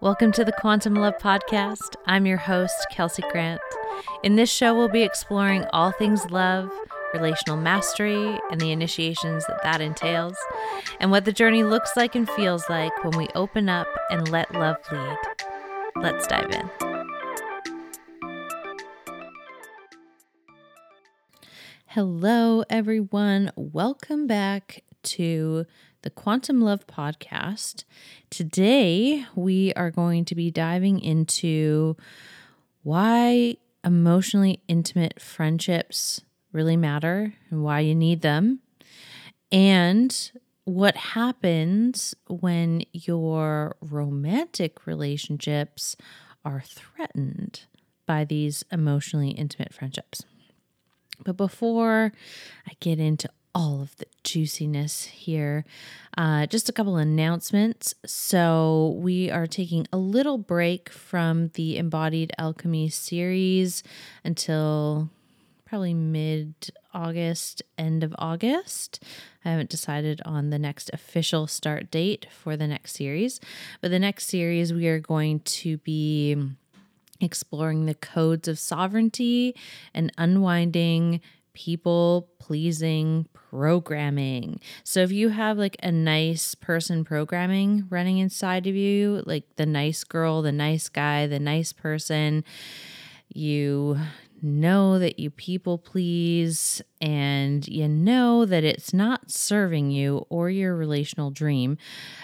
Welcome to the Quantum Love Podcast. I'm your host, Kelsey Grant. In this show, we'll be exploring all things love, relational mastery, and the initiations that that entails, and what the journey looks like and feels like when we open up and let love lead. Let's dive in. Hello, everyone. Welcome back to the Quantum Love Podcast. Today, we are going to be diving into why emotionally intimate friendships really matter and why you need them, and what happens when your romantic relationships are threatened by these emotionally intimate friendships. But before I get into all of the juiciness here, uh, just a couple announcements. So, we are taking a little break from the Embodied Alchemy series until probably mid August, end of August. I haven't decided on the next official start date for the next series, but the next series we are going to be exploring the codes of sovereignty and unwinding people pleasing programming. So if you have like a nice person programming running inside of you, like the nice girl, the nice guy, the nice person, you know that you people please and you know that it's not serving you or your relational dream,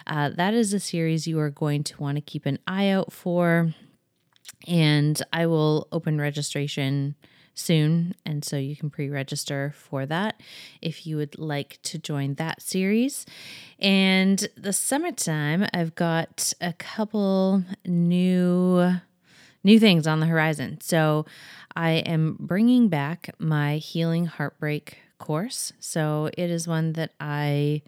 uh, that is a series you are going to want to keep an eye out for and I will open registration soon. And so you can pre register for that if you would like to join that series. And the summertime, I've got a couple new new things on the horizon. So I am bringing back my healing heartbreak course. So it is one that I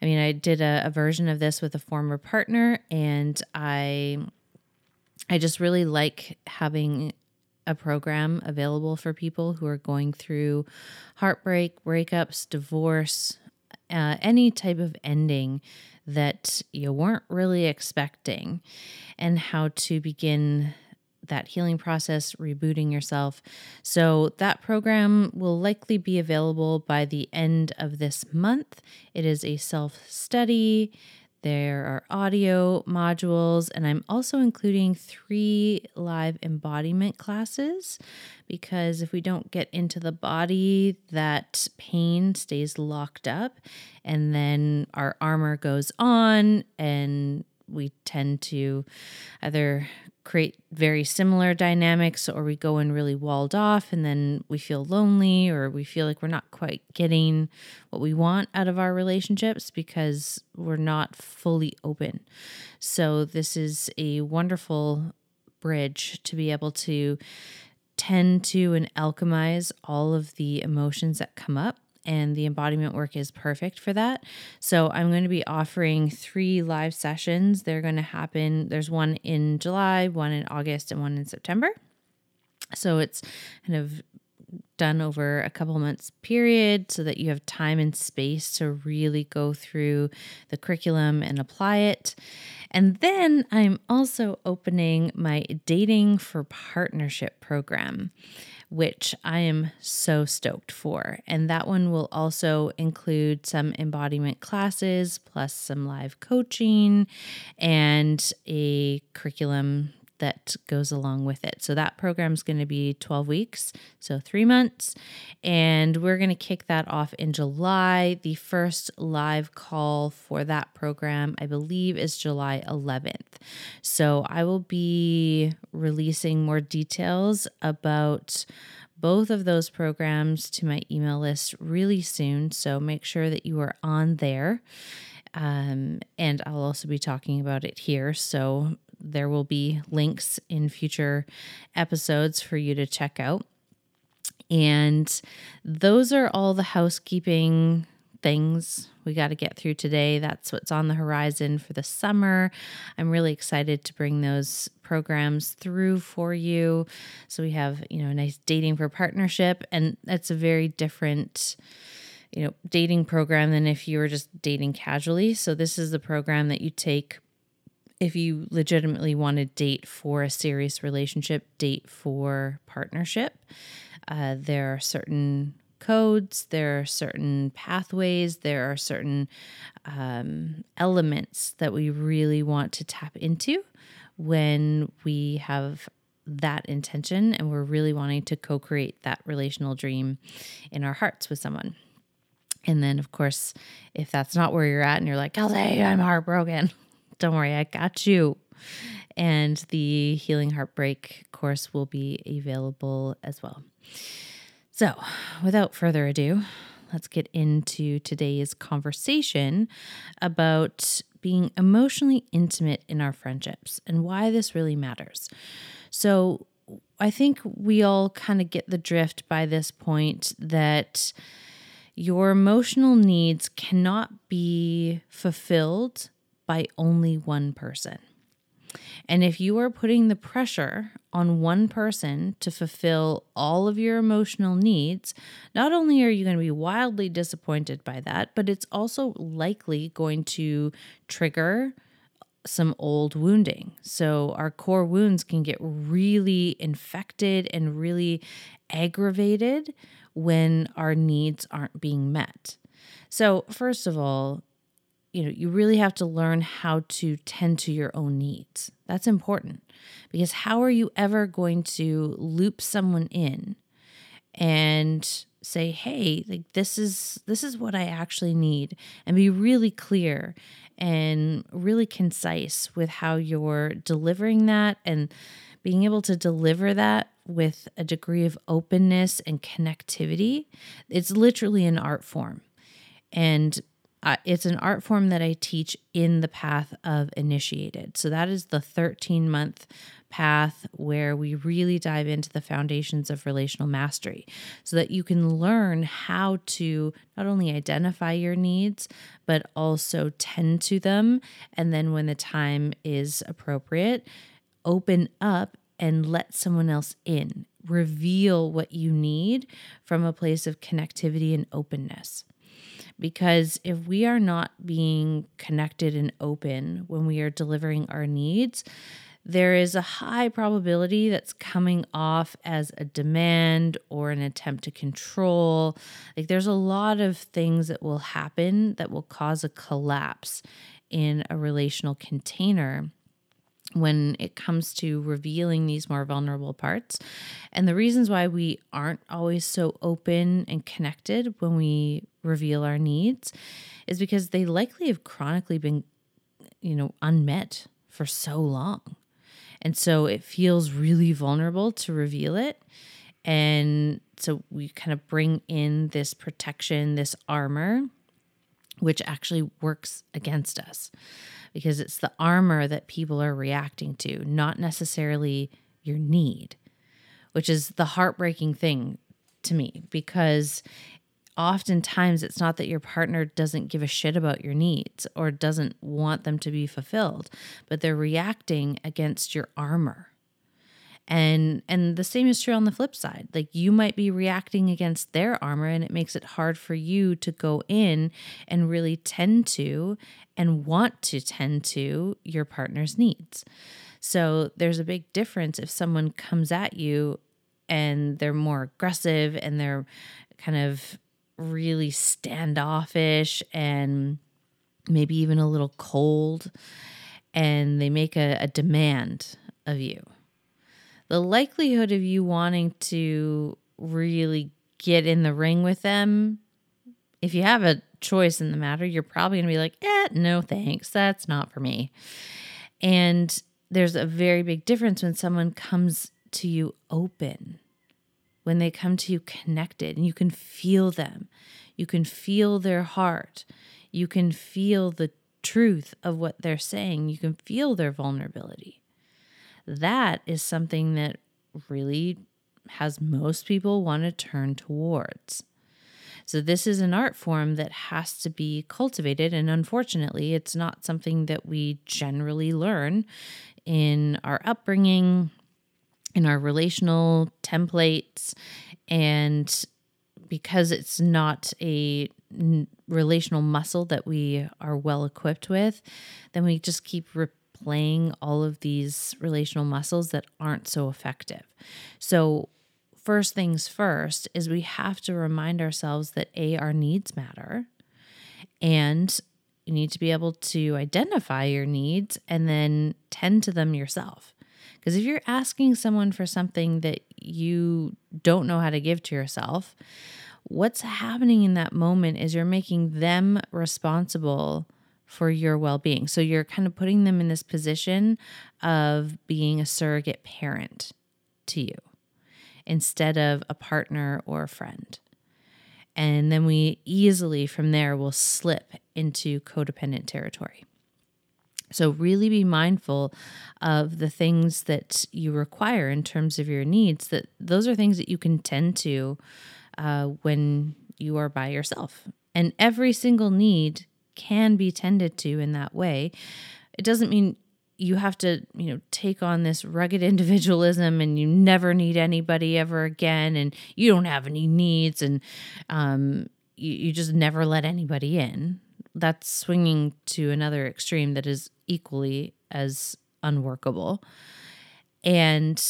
I mean, I did a, a version of this with a former partner and I I just really like having a program available for people who are going through heartbreak, breakups, divorce, uh, any type of ending that you weren't really expecting, and how to begin that healing process, rebooting yourself. So, that program will likely be available by the end of this month. It is a self study there are audio modules, and I'm also including three live embodiment classes because if we don't get into the body, that pain stays locked up, and then our armor goes on, and we tend to either create very similar dynamics or we go in really walled off and then we feel lonely or we feel like we're not quite getting what we want out of our relationships because we're not fully open. So, this is a wonderful bridge to be able to tend to and alchemize all of the emotions that come up and the embodiment work is perfect for that. So I'm going to be offering three live sessions. They're going to happen. There's one in July, one in August, and one in September. So it's kind of done over a couple months period so that you have time and space to really go through the curriculum and apply it. And then I'm also opening my dating for partnership program which I am so stoked for. And that one will also include some embodiment classes, plus some live coaching and a curriculum that goes along with it. So that program is going to be 12 weeks, so three months. And we're going to kick that off in July. The first live call for that program, I believe, is July 11th. So I will be releasing more details about both of those programs to my email list really soon. So make sure that you are on there. Um, and I'll also be talking about it here. So there will be links in future episodes for you to check out. And those are all the housekeeping things we got to get through today. That's what's on the horizon for the summer. I'm really excited to bring those programs through for you. So we have, you know, a nice dating for partnership and that's a very different you know, dating program than if you were just dating casually. So this is the program that you take if you legitimately want to date for a serious relationship, date for partnership, uh, there are certain codes, there are certain pathways, there are certain um, elements that we really want to tap into when we have that intention and we're really wanting to co create that relational dream in our hearts with someone. And then, of course, if that's not where you're at and you're like, Kelsey, I'm heartbroken, don't worry, I got you. And the Healing Heartbreak course will be available as well. So, without further ado, let's get into today's conversation about being emotionally intimate in our friendships and why this really matters. So, I think we all kind of get the drift by this point that your emotional needs cannot be fulfilled by only one person. And if you are putting the pressure on one person to fulfill all of your emotional needs, not only are you going to be wildly disappointed by that, but it's also likely going to trigger some old wounding. So our core wounds can get really infected and really aggravated when our needs aren't being met. So, first of all, you know, you really have to learn how to tend to your own needs. That's important because how are you ever going to loop someone in and say, "Hey, like this is this is what I actually need." And be really clear and really concise with how you're delivering that and being able to deliver that with a degree of openness and connectivity. It's literally an art form. And uh, it's an art form that I teach in the path of initiated. So that is the 13 month path where we really dive into the foundations of relational mastery so that you can learn how to not only identify your needs, but also tend to them. And then when the time is appropriate, open up and let someone else in. Reveal what you need from a place of connectivity and openness. Because if we are not being connected and open when we are delivering our needs, there is a high probability that's coming off as a demand or an attempt to control. Like there's a lot of things that will happen that will cause a collapse in a relational container when it comes to revealing these more vulnerable parts. And the reasons why we aren't always so open and connected when we reveal our needs is because they likely have chronically been, you know, unmet for so long. And so it feels really vulnerable to reveal it. And so we kind of bring in this protection, this armor, which actually works against us because it's the armor that people are reacting to, not necessarily your need, which is the heartbreaking thing to me because oftentimes it's not that your partner doesn't give a shit about your needs or doesn't want them to be fulfilled, but they're reacting against your armor and and the same is true on the flip side. Like you might be reacting against their armor and it makes it hard for you to go in and really tend to and want to tend to your partner's needs. So there's a big difference if someone comes at you and they're more aggressive and they're kind of really standoffish and maybe even a little cold and they make a, a demand of you the likelihood of you wanting to really get in the ring with them, if you have a choice in the matter, you're probably going to be like, eh, no thanks. That's not for me. And there's a very big difference when someone comes to you open, when they come to you connected, and you can feel them. You can feel their heart. You can feel the truth of what they're saying. You can feel their vulnerability that is something that really has most people want to turn towards. So, this is an art form that has to be cultivated. And unfortunately, it's not something that we generally learn in our upbringing, in our relational templates. And because it's not a relational muscle that we are well equipped with, then we just keep playing all of these relational muscles that aren't so effective. So, first things first is we have to remind ourselves that A, our needs matter, and you need to be able to identify your needs and then tend to them yourself. Because if you're asking someone for something that you don't know how to give to yourself, what's happening in that moment is you're making them responsible for your well being. So you're kind of putting them in this position of being a surrogate parent to you instead of a partner or a friend. And then we easily from there will slip into codependent territory. So, really be mindful of the things that you require in terms of your needs, that those are things that you can tend to uh, when you are by yourself. And every single need can be tended to in that way. It doesn't mean you have to, you know, take on this rugged individualism and you never need anybody ever again and you don't have any needs and um, you, you just never let anybody in. That's swinging to another extreme that is equally as unworkable. And,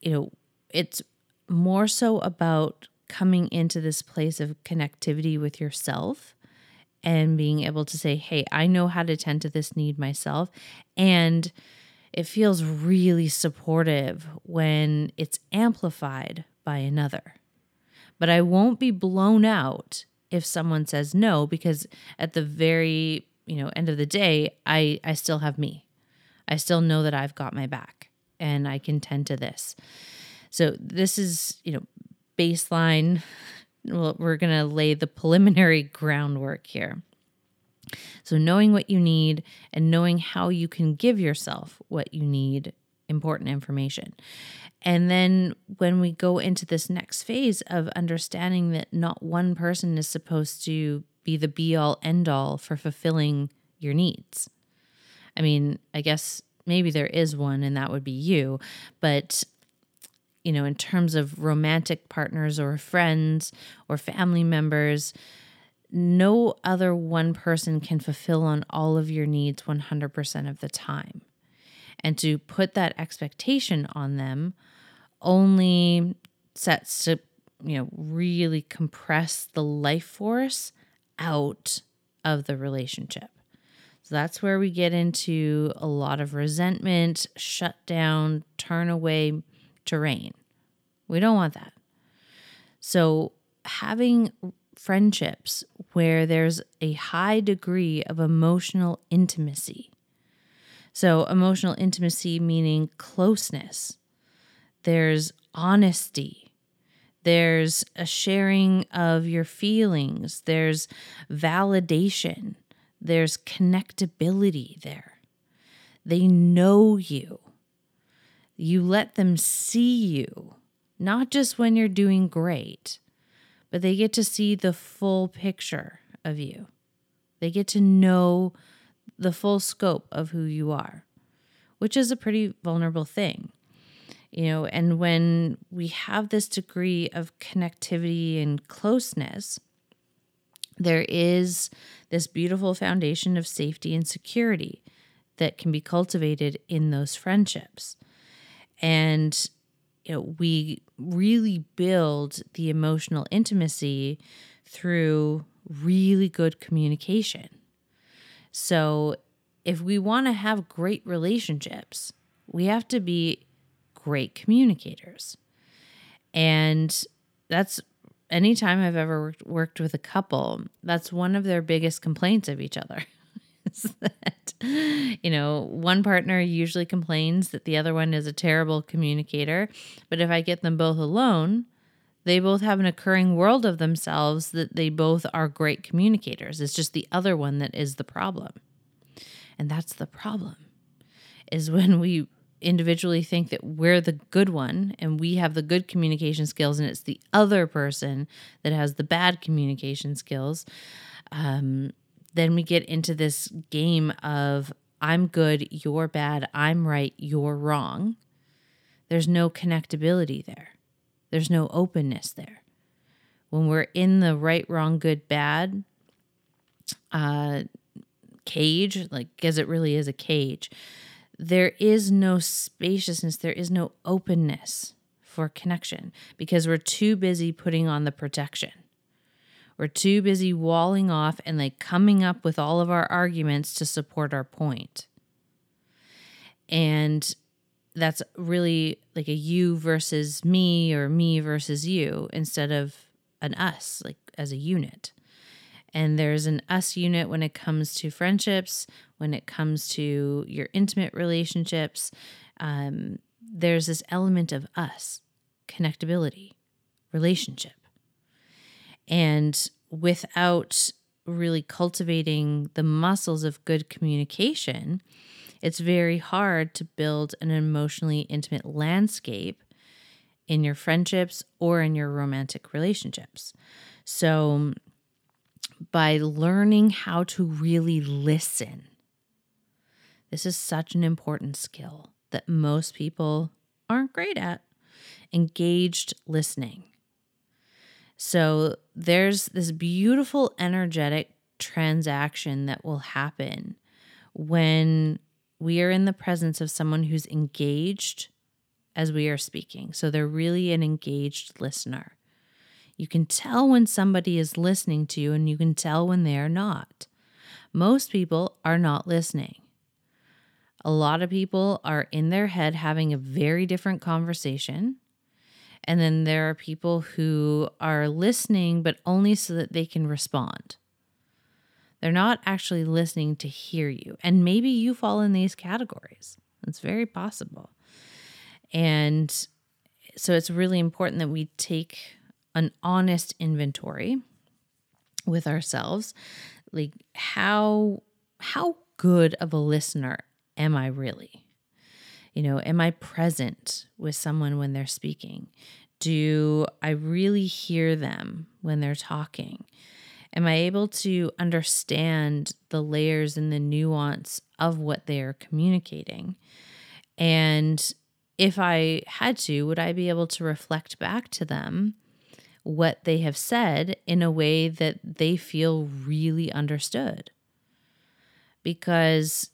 you know, it's more so about coming into this place of connectivity with yourself and being able to say, hey, I know how to tend to this need myself. And it feels really supportive when it's amplified by another. But I won't be blown out if someone says no because at the very, you know, end of the day, I I still have me. I still know that I've got my back and I can tend to this. So this is, you know, baseline well, we're going to lay the preliminary groundwork here. So, knowing what you need and knowing how you can give yourself what you need, important information. And then when we go into this next phase of understanding that not one person is supposed to be the be all end all for fulfilling your needs. I mean, I guess maybe there is one, and that would be you. But you know, in terms of romantic partners or friends or family members, no other one person can fulfill on all of your needs 100% of the time. And to put that expectation on them only sets to, you know, really compress the life force out of the relationship. So that's where we get into a lot of resentment, shut down, turn away, terrain. We don't want that. So, having friendships where there's a high degree of emotional intimacy. So, emotional intimacy meaning closeness, there's honesty, there's a sharing of your feelings, there's validation, there's connectability there. They know you. You let them see you, not just when you're doing great, but they get to see the full picture of you. They get to know the full scope of who you are, which is a pretty vulnerable thing. You know, and when we have this degree of connectivity and closeness, there is this beautiful foundation of safety and security that can be cultivated in those friendships. And you know, we really build the emotional intimacy through really good communication. So, if we want to have great relationships, we have to be great communicators. And that's anytime I've ever worked, worked with a couple, that's one of their biggest complaints of each other. is that, you know, one partner usually complains that the other one is a terrible communicator. But if I get them both alone, they both have an occurring world of themselves that they both are great communicators. It's just the other one that is the problem. And that's the problem is when we individually think that we're the good one and we have the good communication skills and it's the other person that has the bad communication skills um, then we get into this game of I'm good, you're bad, I'm right, you're wrong. There's no connectability there, there's no openness there. When we're in the right, wrong, good, bad uh, cage, like, because it really is a cage, there is no spaciousness, there is no openness for connection because we're too busy putting on the protection. We're too busy walling off and like coming up with all of our arguments to support our point. And that's really like a you versus me or me versus you instead of an us, like as a unit. And there's an us unit when it comes to friendships, when it comes to your intimate relationships. Um, there's this element of us, connectability, relationship. And without really cultivating the muscles of good communication, it's very hard to build an emotionally intimate landscape in your friendships or in your romantic relationships. So, by learning how to really listen, this is such an important skill that most people aren't great at engaged listening. So, there's this beautiful energetic transaction that will happen when we are in the presence of someone who's engaged as we are speaking. So they're really an engaged listener. You can tell when somebody is listening to you, and you can tell when they are not. Most people are not listening. A lot of people are in their head having a very different conversation. And then there are people who are listening, but only so that they can respond. They're not actually listening to hear you. And maybe you fall in these categories. It's very possible. And so it's really important that we take an honest inventory with ourselves. Like how how good of a listener am I really? You know, am I present with someone when they're speaking? Do I really hear them when they're talking? Am I able to understand the layers and the nuance of what they are communicating? And if I had to, would I be able to reflect back to them what they have said in a way that they feel really understood? Because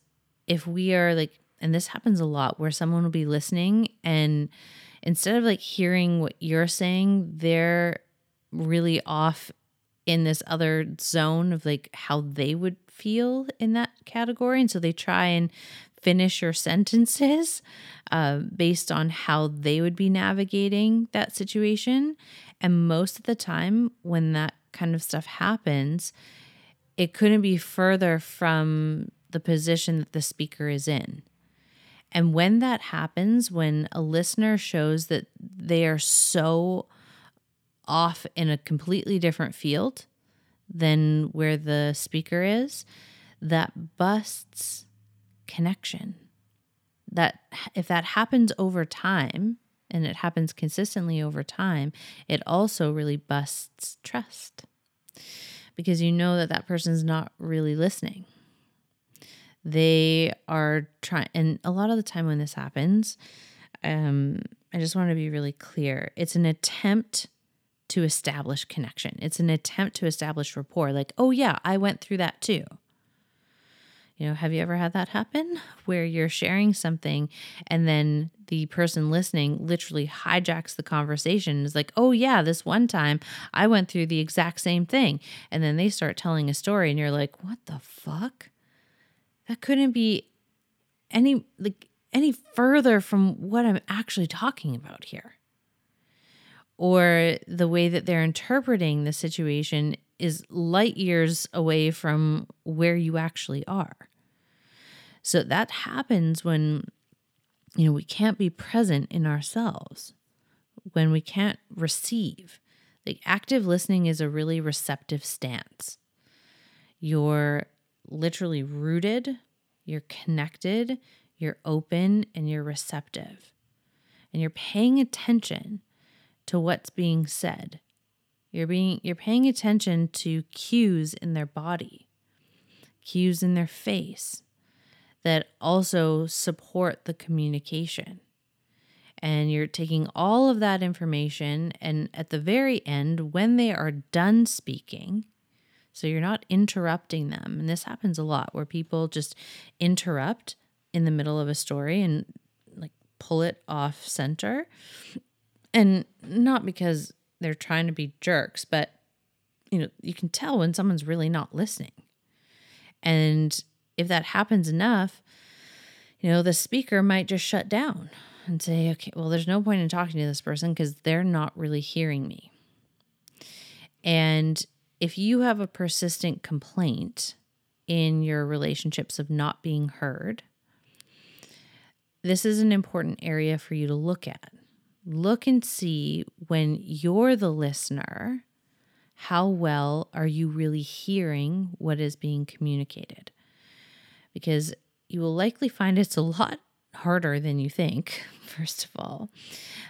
if we are like, and this happens a lot where someone will be listening and instead of like hearing what you're saying, they're really off in this other zone of like how they would feel in that category. And so they try and finish your sentences uh, based on how they would be navigating that situation. And most of the time, when that kind of stuff happens, it couldn't be further from the position that the speaker is in. And when that happens, when a listener shows that they are so off in a completely different field than where the speaker is, that busts connection. That if that happens over time and it happens consistently over time, it also really busts trust because you know that that person's not really listening. They are trying, and a lot of the time when this happens, um, I just want to be really clear. It's an attempt to establish connection. It's an attempt to establish rapport. Like, oh, yeah, I went through that too. You know, have you ever had that happen where you're sharing something and then the person listening literally hijacks the conversation? Is like, oh, yeah, this one time I went through the exact same thing. And then they start telling a story and you're like, what the fuck? That couldn't be any, like, any further from what I'm actually talking about here or the way that they're interpreting the situation is light years away from where you actually are. So that happens when you know we can't be present in ourselves, when we can't receive. The active listening is a really receptive stance. You're literally rooted, you're connected, you're open, and you're receptive. And you're paying attention to what's being said. You're being you're paying attention to cues in their body, cues in their face that also support the communication. And you're taking all of that information and at the very end when they are done speaking, so you're not interrupting them. And this happens a lot where people just interrupt in the middle of a story and like pull it off center. And not because they're trying to be jerks, but you know, you can tell when someone's really not listening. And if that happens enough, you know, the speaker might just shut down and say, okay, well, there's no point in talking to this person because they're not really hearing me. And if you have a persistent complaint in your relationships of not being heard, this is an important area for you to look at. Look and see when you're the listener, how well are you really hearing what is being communicated? Because you will likely find it's a lot harder than you think, first of all.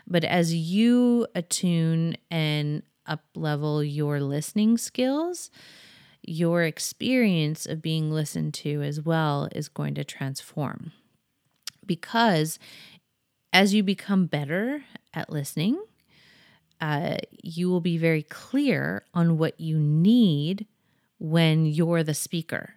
But as you attune and up level your listening skills, your experience of being listened to as well is going to transform. Because as you become better at listening, uh, you will be very clear on what you need when you're the speaker.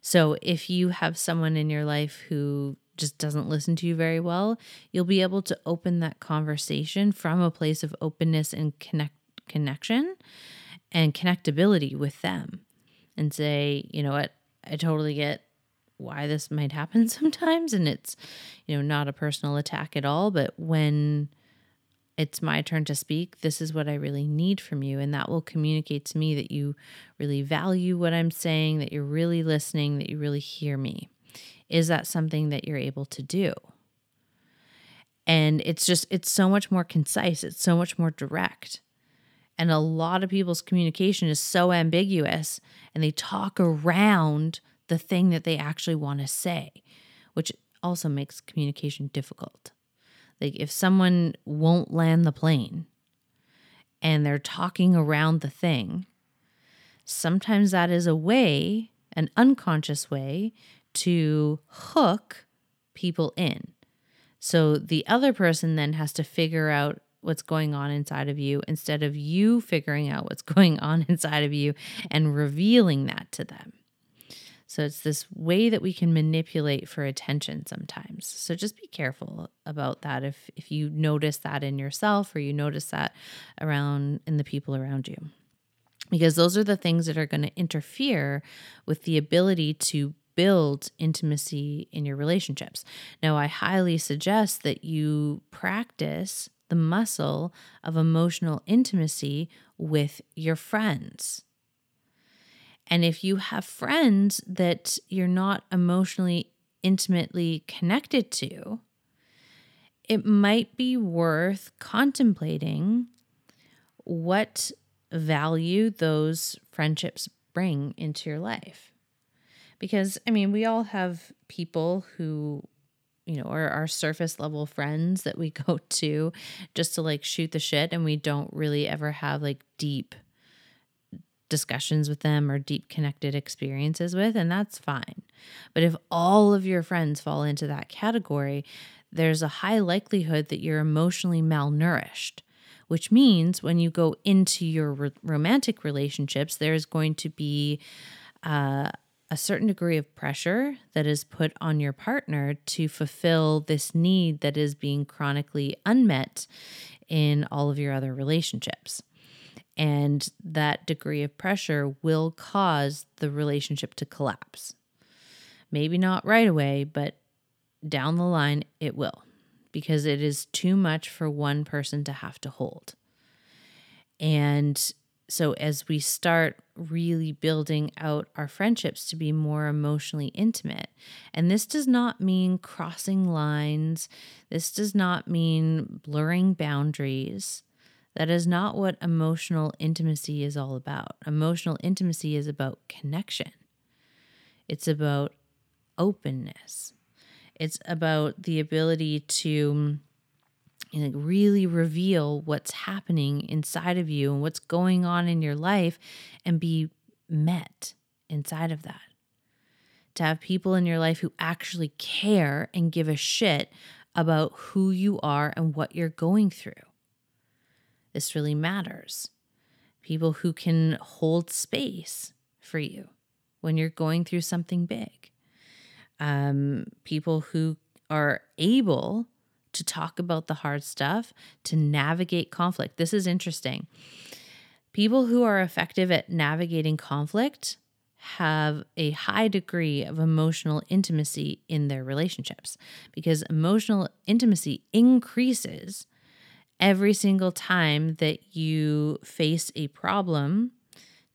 So if you have someone in your life who just doesn't listen to you very well, you'll be able to open that conversation from a place of openness and connect connection and connectability with them and say, you know what, I totally get why this might happen sometimes and it's you know not a personal attack at all, but when it's my turn to speak, this is what I really need from you and that will communicate to me that you really value what I'm saying, that you're really listening, that you really hear me. Is that something that you're able to do? And it's just, it's so much more concise, it's so much more direct. And a lot of people's communication is so ambiguous and they talk around the thing that they actually want to say, which also makes communication difficult. Like if someone won't land the plane and they're talking around the thing, sometimes that is a way, an unconscious way to hook people in. So the other person then has to figure out what's going on inside of you instead of you figuring out what's going on inside of you and revealing that to them. So it's this way that we can manipulate for attention sometimes. So just be careful about that if if you notice that in yourself or you notice that around in the people around you. Because those are the things that are going to interfere with the ability to build intimacy in your relationships. Now, I highly suggest that you practice the muscle of emotional intimacy with your friends. And if you have friends that you're not emotionally intimately connected to, it might be worth contemplating what value those friendships bring into your life. Because, I mean, we all have people who, you know, are our surface level friends that we go to just to like shoot the shit, and we don't really ever have like deep discussions with them or deep connected experiences with, and that's fine. But if all of your friends fall into that category, there's a high likelihood that you're emotionally malnourished, which means when you go into your romantic relationships, there's going to be uh, a certain degree of pressure that is put on your partner to fulfill this need that is being chronically unmet in all of your other relationships. And that degree of pressure will cause the relationship to collapse. Maybe not right away, but down the line, it will, because it is too much for one person to have to hold. And so, as we start really building out our friendships to be more emotionally intimate, and this does not mean crossing lines, this does not mean blurring boundaries. That is not what emotional intimacy is all about. Emotional intimacy is about connection, it's about openness, it's about the ability to you know, really reveal what's happening inside of you and what's going on in your life and be met inside of that. To have people in your life who actually care and give a shit about who you are and what you're going through. This really matters. People who can hold space for you when you're going through something big. um, people who are able to talk about the hard stuff, to navigate conflict. This is interesting. People who are effective at navigating conflict have a high degree of emotional intimacy in their relationships because emotional intimacy increases every single time that you face a problem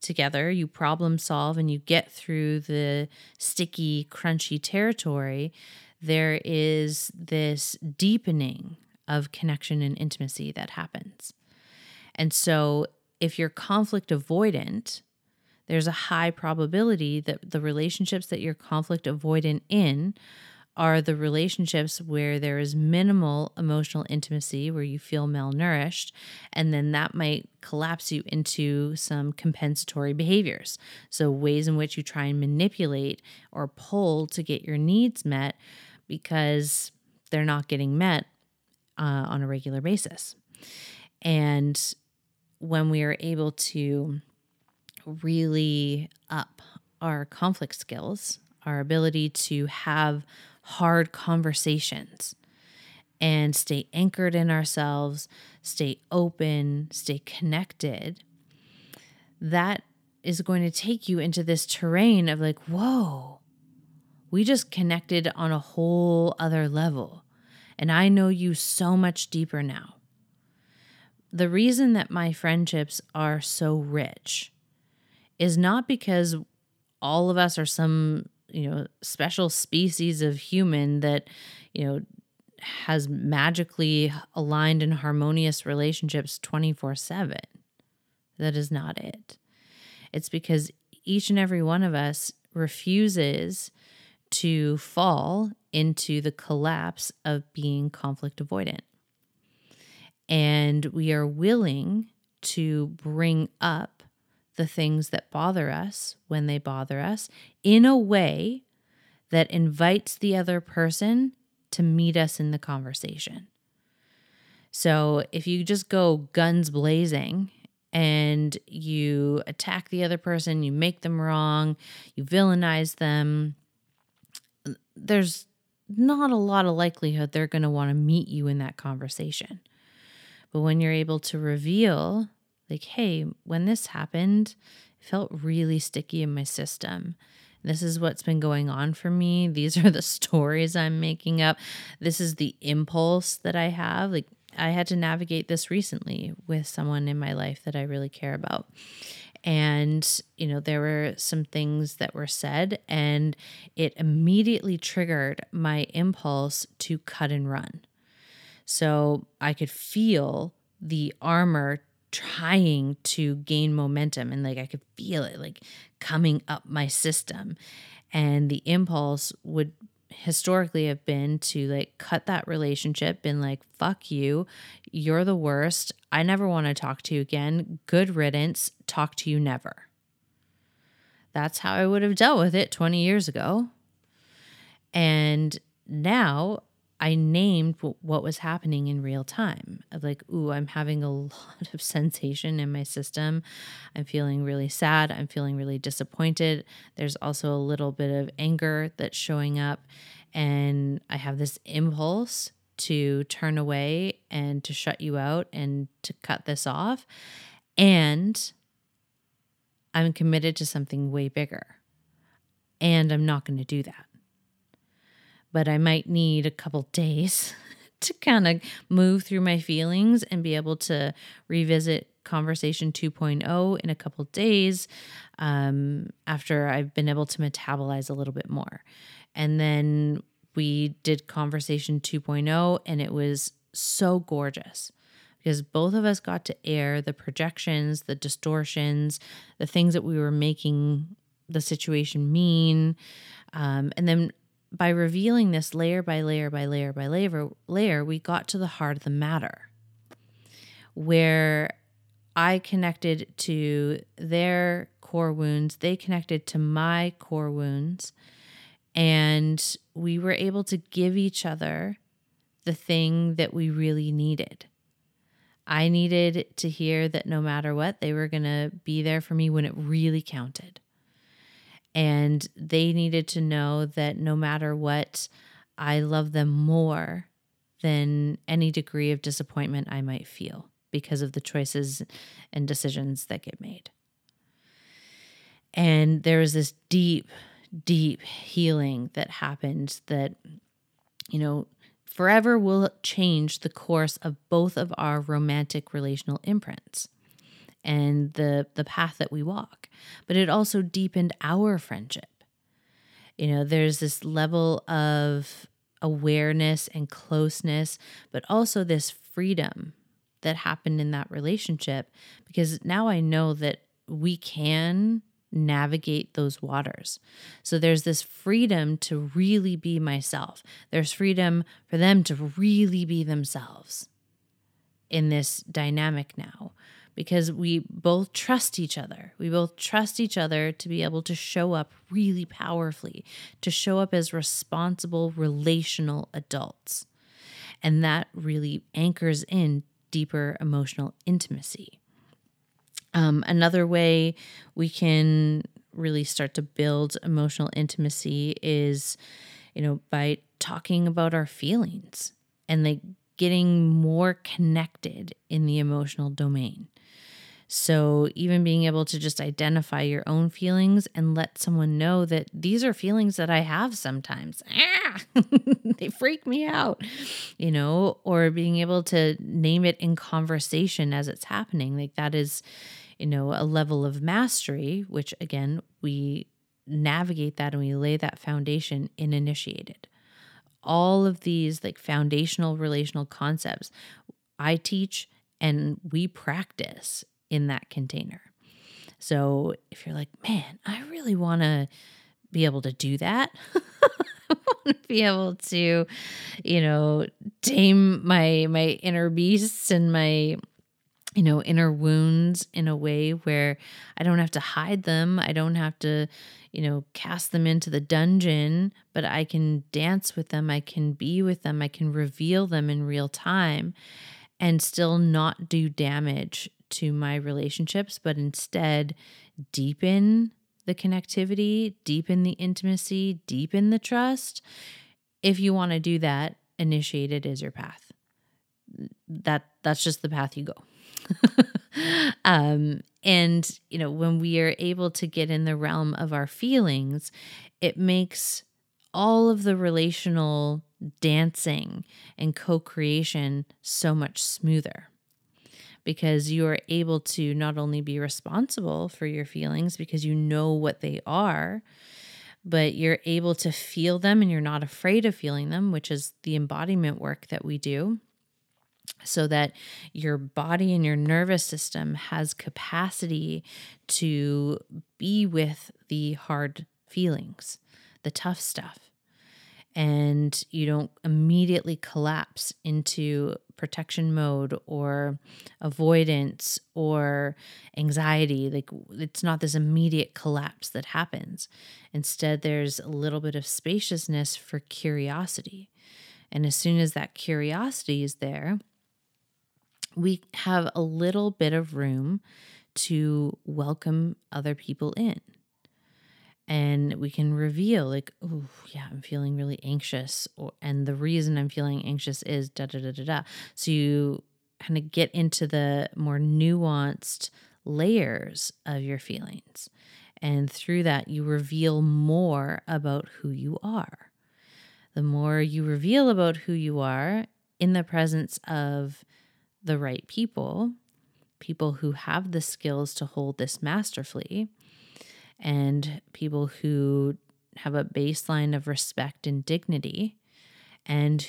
together, you problem solve, and you get through the sticky, crunchy territory, there is this deepening of connection and intimacy that happens. And so, if you're conflict avoidant, there's a high probability that the relationships that you're conflict avoidant in are the relationships where there is minimal emotional intimacy, where you feel malnourished, and then that might collapse you into some compensatory behaviors. So, ways in which you try and manipulate or pull to get your needs met because they're not getting met uh, on a regular basis. And when we are able to really up our conflict skills, our ability to have hard conversations and stay anchored in ourselves, stay open, stay connected, that is going to take you into this terrain of like, whoa, we just connected on a whole other level. And I know you so much deeper now. The reason that my friendships are so rich is not because all of us are some you know special species of human that you know has magically aligned and harmonious relationships 24/7 that is not it it's because each and every one of us refuses to fall into the collapse of being conflict avoidant and we are willing to bring up the things that bother us when they bother us in a way that invites the other person to meet us in the conversation. So if you just go guns blazing and you attack the other person, you make them wrong, you villainize them, there's not a lot of likelihood they're going to want to meet you in that conversation. But when you're able to reveal like, hey, when this happened, it felt really sticky in my system. This is what's been going on for me. These are the stories I'm making up. This is the impulse that I have. Like, I had to navigate this recently with someone in my life that I really care about. And, you know, there were some things that were said, and it immediately triggered my impulse to cut and run. So I could feel the armor trying to gain momentum and like I could feel it like coming up my system. And the impulse would historically have been to like cut that relationship, been like, fuck you, you're the worst. I never want to talk to you again. Good riddance. Talk to you never. That's how I would have dealt with it 20 years ago. And now I named what was happening in real time of like, ooh, I'm having a lot of sensation in my system. I'm feeling really sad. I'm feeling really disappointed. There's also a little bit of anger that's showing up. And I have this impulse to turn away and to shut you out and to cut this off. And I'm committed to something way bigger. And I'm not going to do that but I might need a couple days to kind of move through my feelings and be able to revisit conversation 2.0 in a couple days um, after I've been able to metabolize a little bit more. And then we did conversation 2.0, and it was so gorgeous because both of us got to air the projections, the distortions, the things that we were making the situation mean. Um, and then by revealing this layer by layer by layer by layer layer, we got to the heart of the matter where I connected to their core wounds, they connected to my core wounds, and we were able to give each other the thing that we really needed. I needed to hear that no matter what, they were going to be there for me when it really counted. And they needed to know that no matter what, I love them more than any degree of disappointment I might feel because of the choices and decisions that get made. And there was this deep, deep healing that happened that, you know, forever will change the course of both of our romantic relational imprints and the the path that we walk but it also deepened our friendship you know there's this level of awareness and closeness but also this freedom that happened in that relationship because now I know that we can navigate those waters. So there's this freedom to really be myself. There's freedom for them to really be themselves in this dynamic now because we both trust each other. We both trust each other to be able to show up really powerfully, to show up as responsible relational adults. And that really anchors in deeper emotional intimacy. Um, another way we can really start to build emotional intimacy is, you know, by talking about our feelings and like getting more connected in the emotional domain. So, even being able to just identify your own feelings and let someone know that these are feelings that I have sometimes. Ah, they freak me out, you know, or being able to name it in conversation as it's happening. Like, that is, you know, a level of mastery, which again, we navigate that and we lay that foundation in initiated. All of these like foundational relational concepts I teach and we practice in that container. So if you're like, man, I really want to be able to do that. I want to be able to, you know, tame my my inner beasts and my you know inner wounds in a way where I don't have to hide them. I don't have to, you know, cast them into the dungeon, but I can dance with them. I can be with them. I can reveal them in real time and still not do damage to my relationships, but instead deepen the connectivity, deepen the intimacy, deepen the trust. If you want to do that, initiated is your path. That that's just the path you go. um, and you know, when we are able to get in the realm of our feelings, it makes all of the relational dancing and co-creation so much smoother because you are able to not only be responsible for your feelings because you know what they are, but you're able to feel them and you're not afraid of feeling them, which is the embodiment work that we do. So that your body and your nervous system has capacity to be with the hard feelings, the tough stuff and you don't immediately collapse into protection mode or avoidance or anxiety. Like it's not this immediate collapse that happens. Instead, there's a little bit of spaciousness for curiosity. And as soon as that curiosity is there, we have a little bit of room to welcome other people in and we can reveal like oh yeah i'm feeling really anxious and the reason i'm feeling anxious is da da da da da. So you kind of get into the more nuanced layers of your feelings and through that you reveal more about who you are. The more you reveal about who you are in the presence of the right people people who have the skills to hold this masterfully and people who have a baseline of respect and dignity and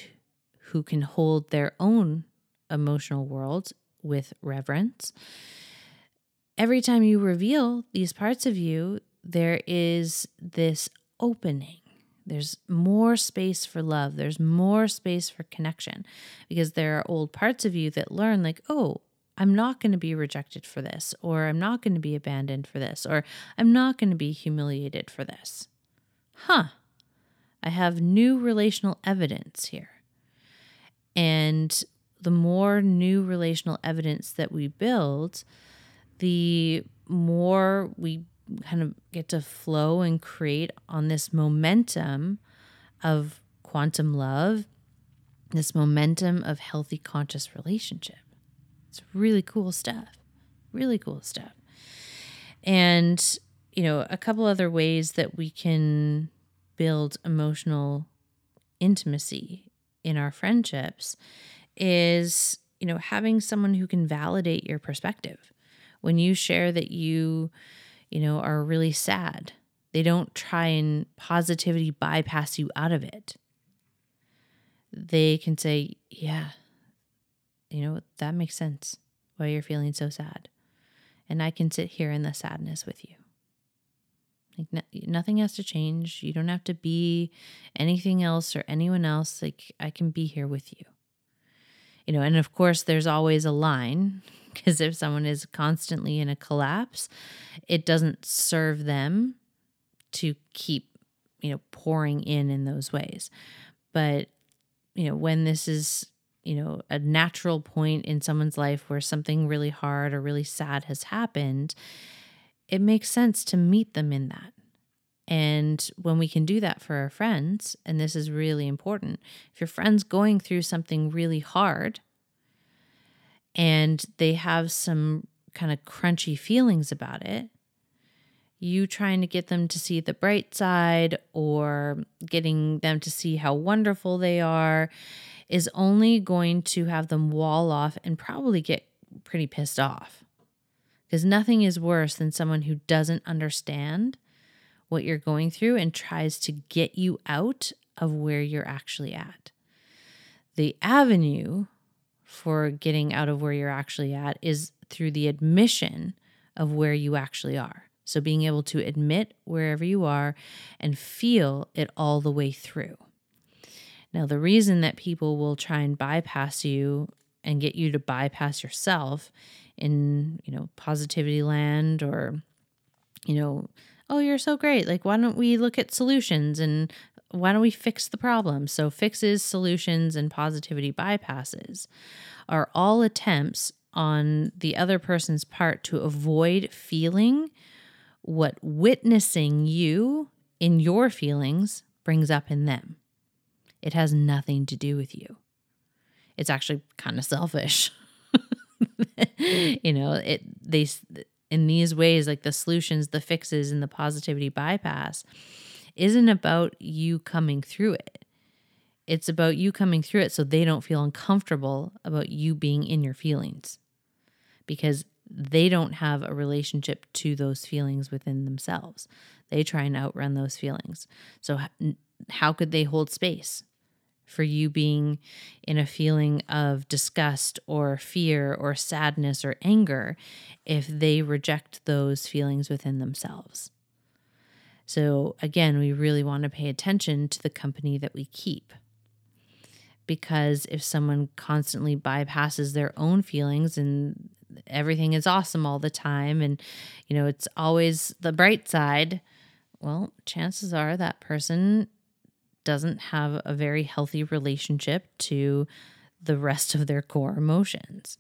who can hold their own emotional world with reverence. Every time you reveal these parts of you, there is this opening. There's more space for love. There's more space for connection because there are old parts of you that learn, like, oh, I'm not going to be rejected for this, or I'm not going to be abandoned for this, or I'm not going to be humiliated for this. Huh. I have new relational evidence here. And the more new relational evidence that we build, the more we kind of get to flow and create on this momentum of quantum love, this momentum of healthy conscious relationship. It's really cool stuff. Really cool stuff. And, you know, a couple other ways that we can build emotional intimacy in our friendships is, you know, having someone who can validate your perspective. When you share that you, you know, are really sad, they don't try and positivity bypass you out of it. They can say, yeah, you know, that makes sense why you're feeling so sad. And I can sit here in the sadness with you. Like no, nothing has to change. You don't have to be anything else or anyone else. Like I can be here with you. You know, and of course there's always a line because if someone is constantly in a collapse, it doesn't serve them to keep, you know, pouring in in those ways. But you know, when this is you know, a natural point in someone's life where something really hard or really sad has happened, it makes sense to meet them in that. And when we can do that for our friends, and this is really important, if your friend's going through something really hard and they have some kind of crunchy feelings about it, you trying to get them to see the bright side or getting them to see how wonderful they are is only going to have them wall off and probably get pretty pissed off. Because nothing is worse than someone who doesn't understand what you're going through and tries to get you out of where you're actually at. The avenue for getting out of where you're actually at is through the admission of where you actually are. So, being able to admit wherever you are and feel it all the way through. Now, the reason that people will try and bypass you and get you to bypass yourself in, you know, positivity land or, you know, oh, you're so great. Like, why don't we look at solutions and why don't we fix the problem? So, fixes, solutions, and positivity bypasses are all attempts on the other person's part to avoid feeling what witnessing you in your feelings brings up in them. It has nothing to do with you. It's actually kind of selfish. you know, it they in these ways like the solutions, the fixes and the positivity bypass isn't about you coming through it. It's about you coming through it so they don't feel uncomfortable about you being in your feelings. Because they don't have a relationship to those feelings within themselves. They try and outrun those feelings. So, how could they hold space? For you being in a feeling of disgust or fear or sadness or anger if they reject those feelings within themselves. So, again, we really want to pay attention to the company that we keep. Because if someone constantly bypasses their own feelings and everything is awesome all the time and, you know, it's always the bright side, well, chances are that person doesn't have a very healthy relationship to the rest of their core emotions.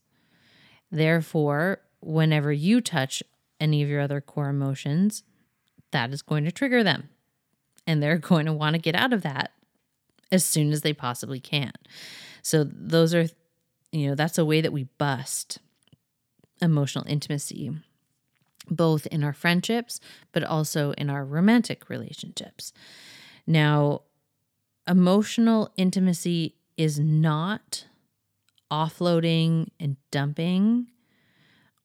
Therefore, whenever you touch any of your other core emotions, that is going to trigger them. And they're going to want to get out of that as soon as they possibly can. So, those are, you know, that's a way that we bust emotional intimacy, both in our friendships, but also in our romantic relationships. Now, emotional intimacy is not offloading and dumping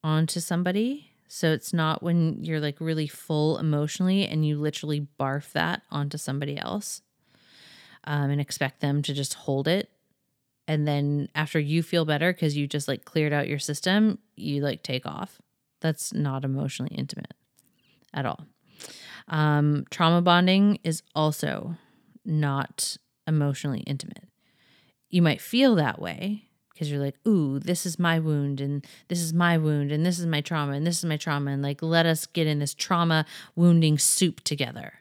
onto somebody. So it's not when you're like really full emotionally and you literally barf that onto somebody else um, and expect them to just hold it. And then after you feel better because you just like cleared out your system, you like take off. That's not emotionally intimate at all. Um, trauma bonding is also not emotionally intimate. You might feel that way because you're like, ooh, this is my wound, and this is my wound, and this is my trauma, and this is my trauma, and like, let us get in this trauma wounding soup together.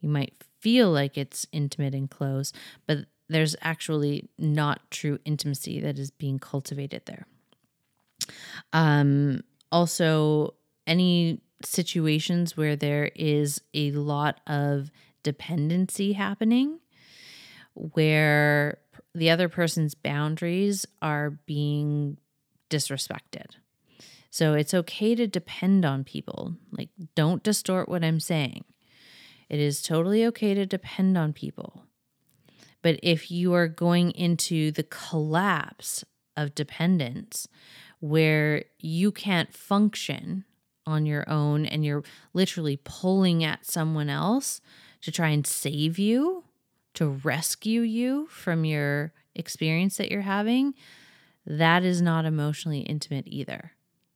You might feel like it's intimate and close, but there's actually not true intimacy that is being cultivated there. Um, also, any situations where there is a lot of dependency happening, where the other person's boundaries are being disrespected. So it's okay to depend on people. Like, don't distort what I'm saying. It is totally okay to depend on people. But if you are going into the collapse of dependence where you can't function on your own and you're literally pulling at someone else to try and save you, to rescue you from your experience that you're having, that is not emotionally intimate either.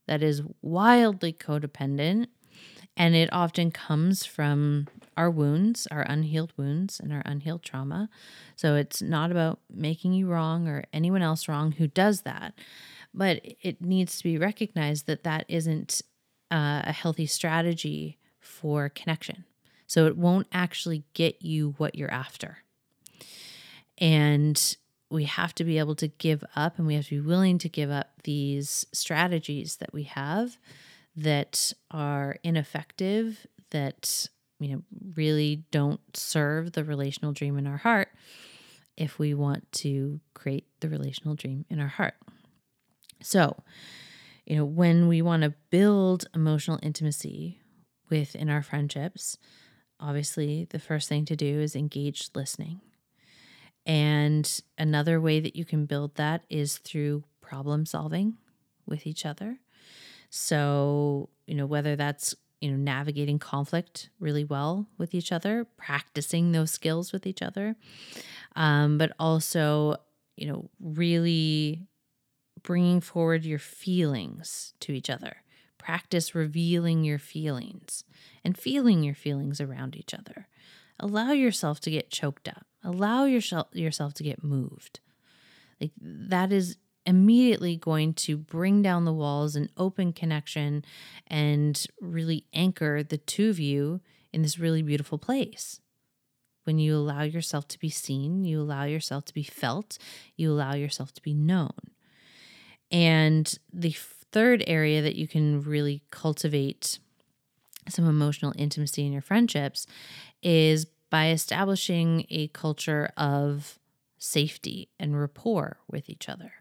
That is wildly codependent. And it often comes from our wounds, our unhealed wounds, and our unhealed trauma. So it's not about making you wrong or anyone else wrong who does that. But it needs to be recognized that that isn't uh, a healthy strategy for connection. So it won't actually get you what you're after. And we have to be able to give up and we have to be willing to give up these strategies that we have that are ineffective, that you know really don't serve the relational dream in our heart if we want to create the relational dream in our heart. So, you know, when we want to build emotional intimacy within our friendships, obviously the first thing to do is engage listening. And another way that you can build that is through problem solving with each other. So, you know, whether that's, you know, navigating conflict really well with each other, practicing those skills with each other, um, but also, you know, really bringing forward your feelings to each other. Practice revealing your feelings and feeling your feelings around each other. Allow yourself to get choked up. Allow yourself yourself to get moved. Like that is immediately going to bring down the walls and open connection and really anchor the two of you in this really beautiful place. When you allow yourself to be seen, you allow yourself to be felt, you allow yourself to be known. And the third area that you can really cultivate some emotional intimacy in your friendships is by establishing a culture of safety and rapport with each other,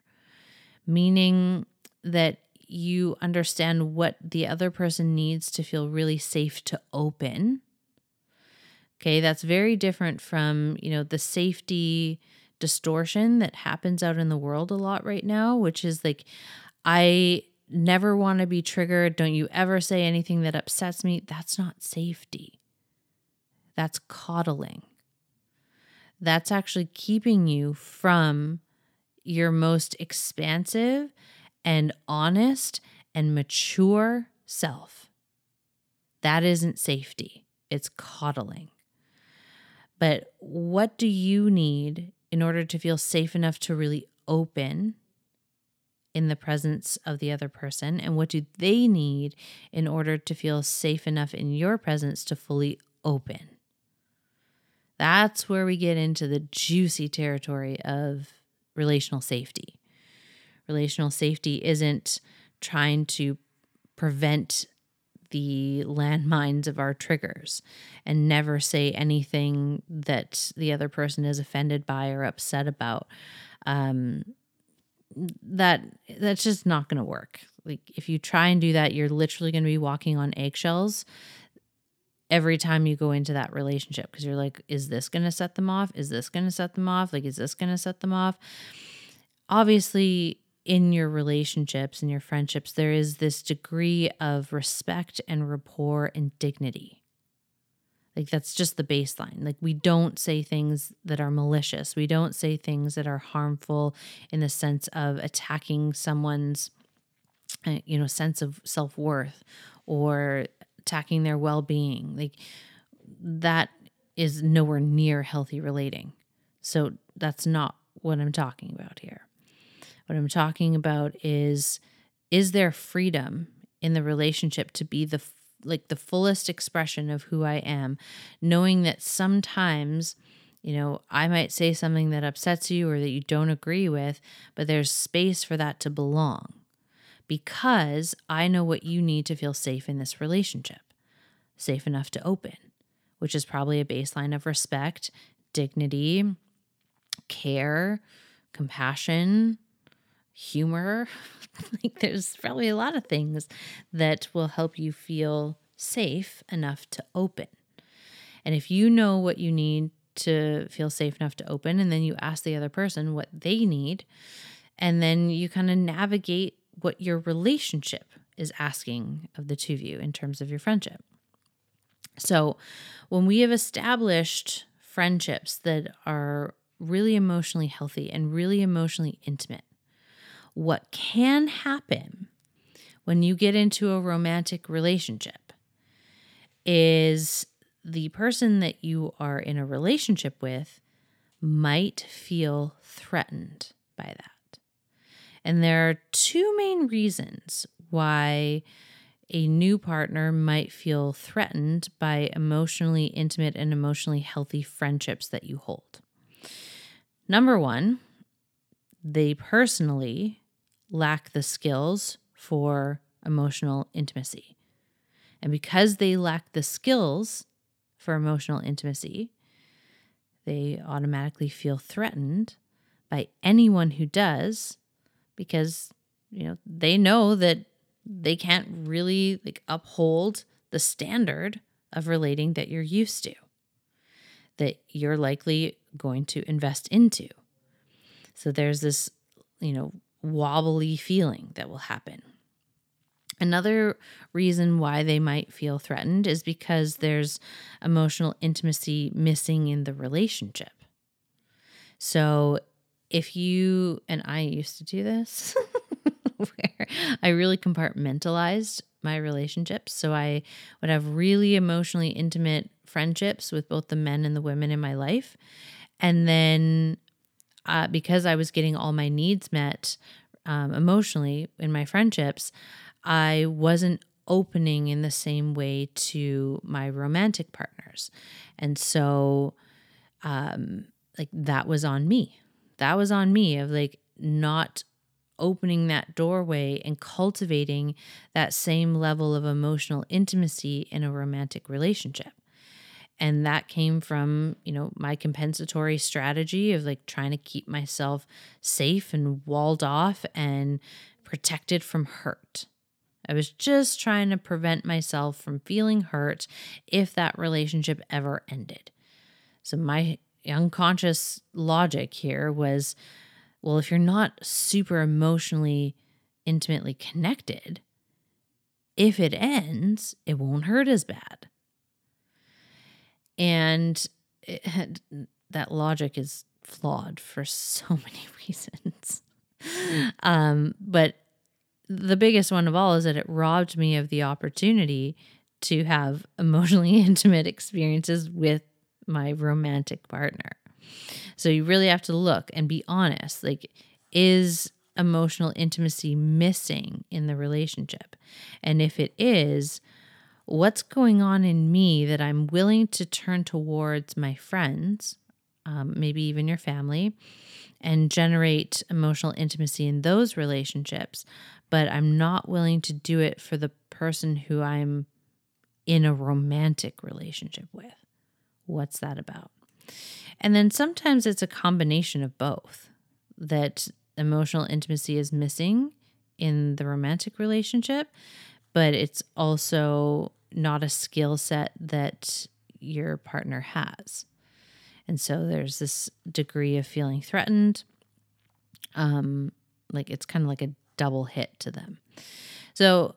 meaning that you understand what the other person needs to feel really safe to open. Okay, that's very different from, you know, the safety distortion that happens out in the world a lot right now, which is like, I never want to be triggered. Don't you ever say anything that upsets me. That's not safety. That's coddling. That's actually keeping you from your most expansive and honest and mature self. That isn't safety, it's coddling. But what do you need in order to feel safe enough to really open in the presence of the other person? And what do they need in order to feel safe enough in your presence to fully open? That's where we get into the juicy territory of relational safety. Relational safety isn't trying to prevent the landmines of our triggers and never say anything that the other person is offended by or upset about. Um, that that's just not going to work. Like if you try and do that, you're literally going to be walking on eggshells every time you go into that relationship because you're like, is this going to set them off? Is this going to set them off? Like, is this going to set them off? Obviously, in your relationships and your friendships, there is this degree of respect and rapport and dignity. Like, that's just the baseline. Like, we don't say things that are malicious. We don't say things that are harmful in the sense of attacking someone's, uh, you know, sense of self worth or attacking their well being. Like, that is nowhere near healthy relating. So, that's not what I'm talking about here. What I'm talking about is is there freedom in the relationship to be the like the fullest expression of who I am, knowing that sometimes, you know, I might say something that upsets you or that you don't agree with, but there's space for that to belong. because I know what you need to feel safe in this relationship, safe enough to open, which is probably a baseline of respect, dignity, care, compassion, humor. like there's probably a lot of things that will help you feel safe enough to open. And if you know what you need to feel safe enough to open, and then you ask the other person what they need, and then you kind of navigate what your relationship is asking of the two of you in terms of your friendship. So, when we have established friendships that are really emotionally healthy and really emotionally intimate, what can happen when you get into a romantic relationship is the person that you are in a relationship with might feel threatened by that. And there are two main reasons why a new partner might feel threatened by emotionally intimate and emotionally healthy friendships that you hold. Number one, they personally lack the skills for emotional intimacy. And because they lack the skills for emotional intimacy, they automatically feel threatened by anyone who does because you know they know that they can't really like uphold the standard of relating that you're used to that you're likely going to invest into so there's this you know wobbly feeling that will happen Another reason why they might feel threatened is because there's emotional intimacy missing in the relationship. So, if you and I used to do this, where I really compartmentalized my relationships. So, I would have really emotionally intimate friendships with both the men and the women in my life. And then, uh, because I was getting all my needs met um, emotionally in my friendships, I wasn't opening in the same way to my romantic partners. And so um like that was on me. That was on me of like not opening that doorway and cultivating that same level of emotional intimacy in a romantic relationship. And that came from, you know, my compensatory strategy of like trying to keep myself safe and walled off and protected from hurt. I was just trying to prevent myself from feeling hurt if that relationship ever ended. So, my unconscious logic here was well, if you're not super emotionally, intimately connected, if it ends, it won't hurt as bad. And it, that logic is flawed for so many reasons. um, but the biggest one of all is that it robbed me of the opportunity to have emotionally intimate experiences with my romantic partner. So you really have to look and be honest. Like, is emotional intimacy missing in the relationship? And if it is, what's going on in me that I'm willing to turn towards my friends, um, maybe even your family, and generate emotional intimacy in those relationships but I'm not willing to do it for the person who I'm in a romantic relationship with. What's that about? And then sometimes it's a combination of both that emotional intimacy is missing in the romantic relationship, but it's also not a skill set that your partner has. And so there's this degree of feeling threatened. Um, like it's kind of like a double hit to them. So,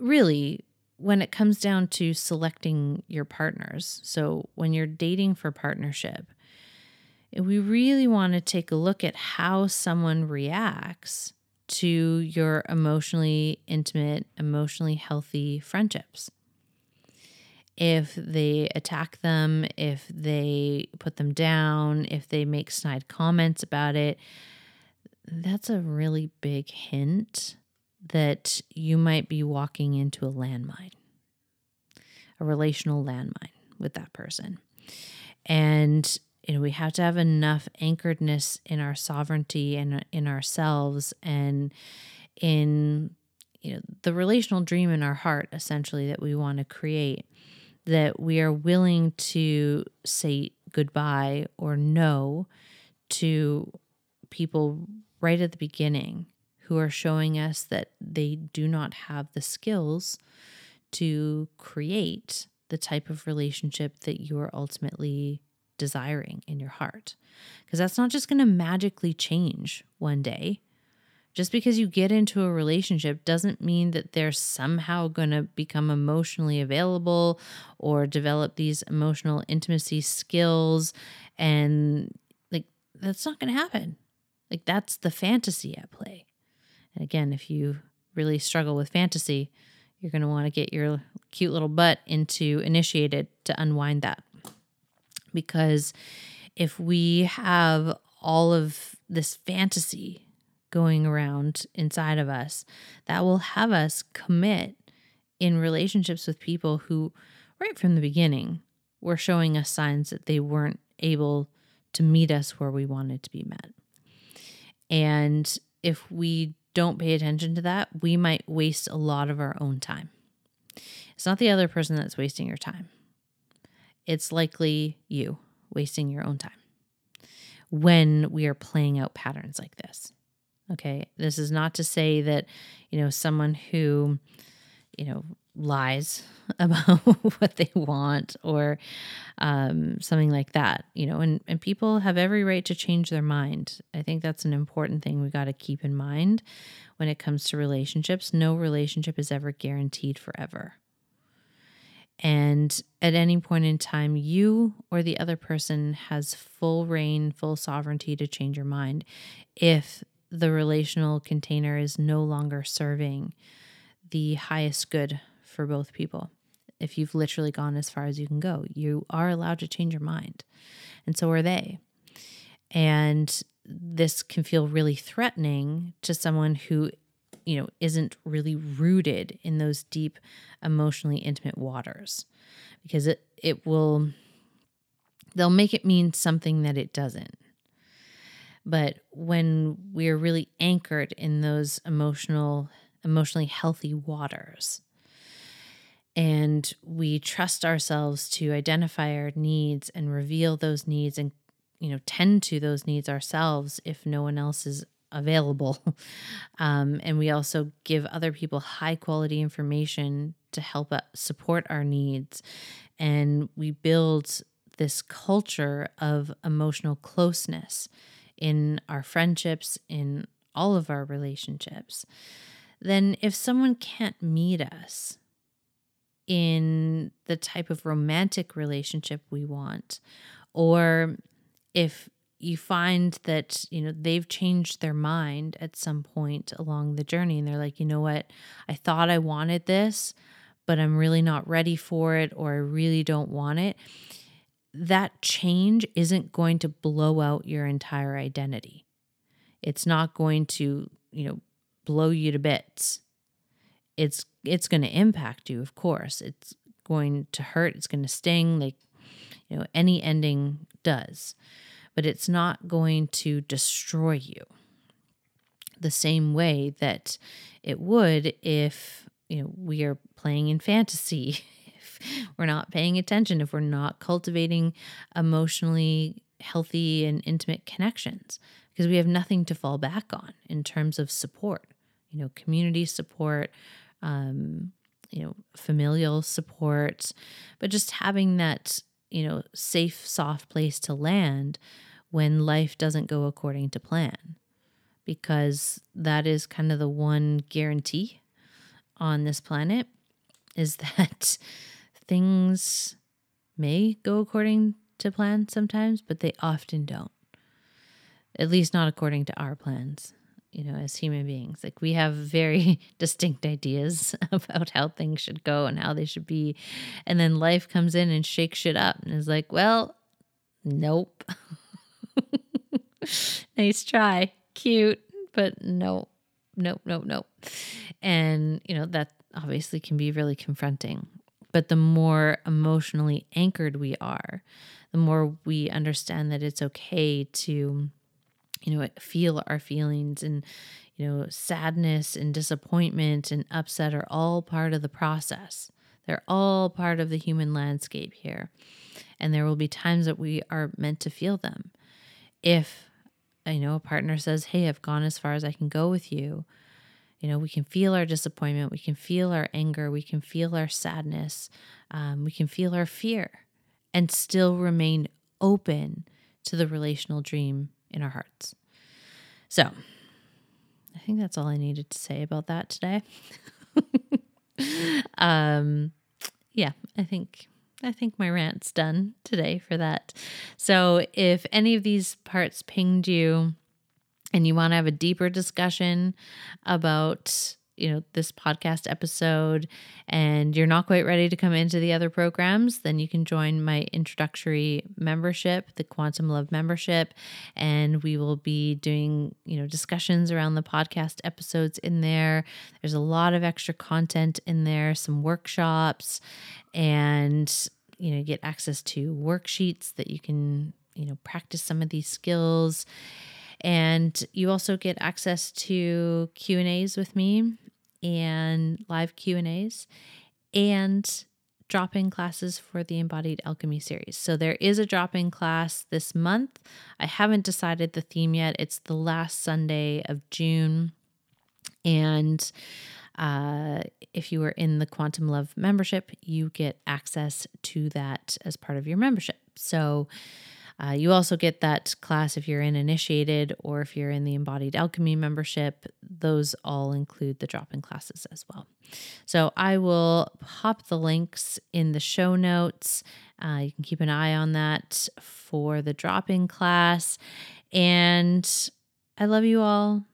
really, when it comes down to selecting your partners, so when you're dating for partnership, we really want to take a look at how someone reacts to your emotionally intimate, emotionally healthy friendships. If they attack them, if they put them down, if they make snide comments about it, that's a really big hint that you might be walking into a landmine, a relational landmine with that person. And you know, we have to have enough anchoredness in our sovereignty and in ourselves and in you know, the relational dream in our heart, essentially, that we want to create, that we are willing to say goodbye or no to people right at the beginning who are showing us that they do not have the skills to create the type of relationship that you are ultimately desiring in your heart. Because that's not just going to magically change one day. Just because you get into a relationship doesn't mean that they're somehow going to become emotionally available or develop these emotional intimacy skills. And like, that's not going to happen. Like, that's the fantasy at play. And again, if you really struggle with fantasy, you're going to want to get your cute little butt into initiated to unwind that. Because if we have all of this fantasy going around inside of us, that will have us commit in relationships with people who, right from the beginning, were showing us signs that they weren't able to meet us where we wanted to be met. And if we don't pay attention to that, we might waste a lot of our own time. It's not the other person that's wasting your time, it's likely you wasting your own time when we are playing out patterns like this. Okay. This is not to say that, you know, someone who, you know, lies about what they want or um, something like that, you know, and, and people have every right to change their mind. I think that's an important thing we got to keep in mind when it comes to relationships. No relationship is ever guaranteed forever. And at any point in time, you or the other person has full rein, full sovereignty to change your mind if the relational container is no longer serving the highest good for both people. If you've literally gone as far as you can go, you are allowed to change your mind. And so are they. And this can feel really threatening to someone who, you know, isn't really rooted in those deep, emotionally intimate waters because it, it will, they'll make it mean something that it doesn't. But when we're really anchored in those emotional, emotionally healthy waters, and we trust ourselves to identify our needs and reveal those needs and you know tend to those needs ourselves if no one else is available um, and we also give other people high quality information to help support our needs and we build this culture of emotional closeness in our friendships in all of our relationships then if someone can't meet us in the type of romantic relationship we want or if you find that you know they've changed their mind at some point along the journey and they're like you know what? I thought i wanted this but i'm really not ready for it or i really don't want it that change isn't going to blow out your entire identity. It's not going to you know blow you to bits. It's it's going to impact you of course. It's going to hurt. It's going to sting like you know any ending does. But it's not going to destroy you the same way that it would if you know we are playing in fantasy we're not paying attention if we're not cultivating emotionally healthy and intimate connections because we have nothing to fall back on in terms of support you know community support um, you know, familial support, but just having that, you know, safe, soft place to land when life doesn't go according to plan. Because that is kind of the one guarantee on this planet is that things may go according to plan sometimes, but they often don't. At least not according to our plans you know, as human beings. Like we have very distinct ideas about how things should go and how they should be. And then life comes in and shakes shit up and is like, well, nope. nice try. Cute, but nope. Nope, nope, nope. And, you know, that obviously can be really confronting. But the more emotionally anchored we are, the more we understand that it's okay to you know feel our feelings and you know, sadness and disappointment and upset are all part of the process. They're all part of the human landscape here. And there will be times that we are meant to feel them. If, you know, a partner says, Hey, I've gone as far as I can go with you, you know, we can feel our disappointment, we can feel our anger, we can feel our sadness, um, we can feel our fear, and still remain open to the relational dream in our hearts. So, I think that's all I needed to say about that today. um, yeah, I think I think my rant's done today for that. So, if any of these parts pinged you and you want to have a deeper discussion about you know this podcast episode and you're not quite ready to come into the other programs then you can join my introductory membership the quantum love membership and we will be doing you know discussions around the podcast episodes in there. There's a lot of extra content in there some workshops and you know get access to worksheets that you can you know practice some of these skills and you also get access to q&a's with me and live q&a's and drop-in classes for the embodied alchemy series. So there is a drop-in class this month. I haven't decided the theme yet. It's the last sunday of june. And uh, if you are in the Quantum Love membership, you get access to that as part of your membership. So uh, you also get that class if you're in Initiated or if you're in the Embodied Alchemy membership. Those all include the drop in classes as well. So I will pop the links in the show notes. Uh, you can keep an eye on that for the drop in class. And I love you all.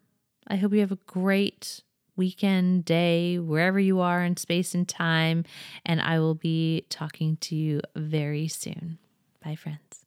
I hope you have a great weekend, day, wherever you are in space and time. And I will be talking to you very soon. Bye, friends.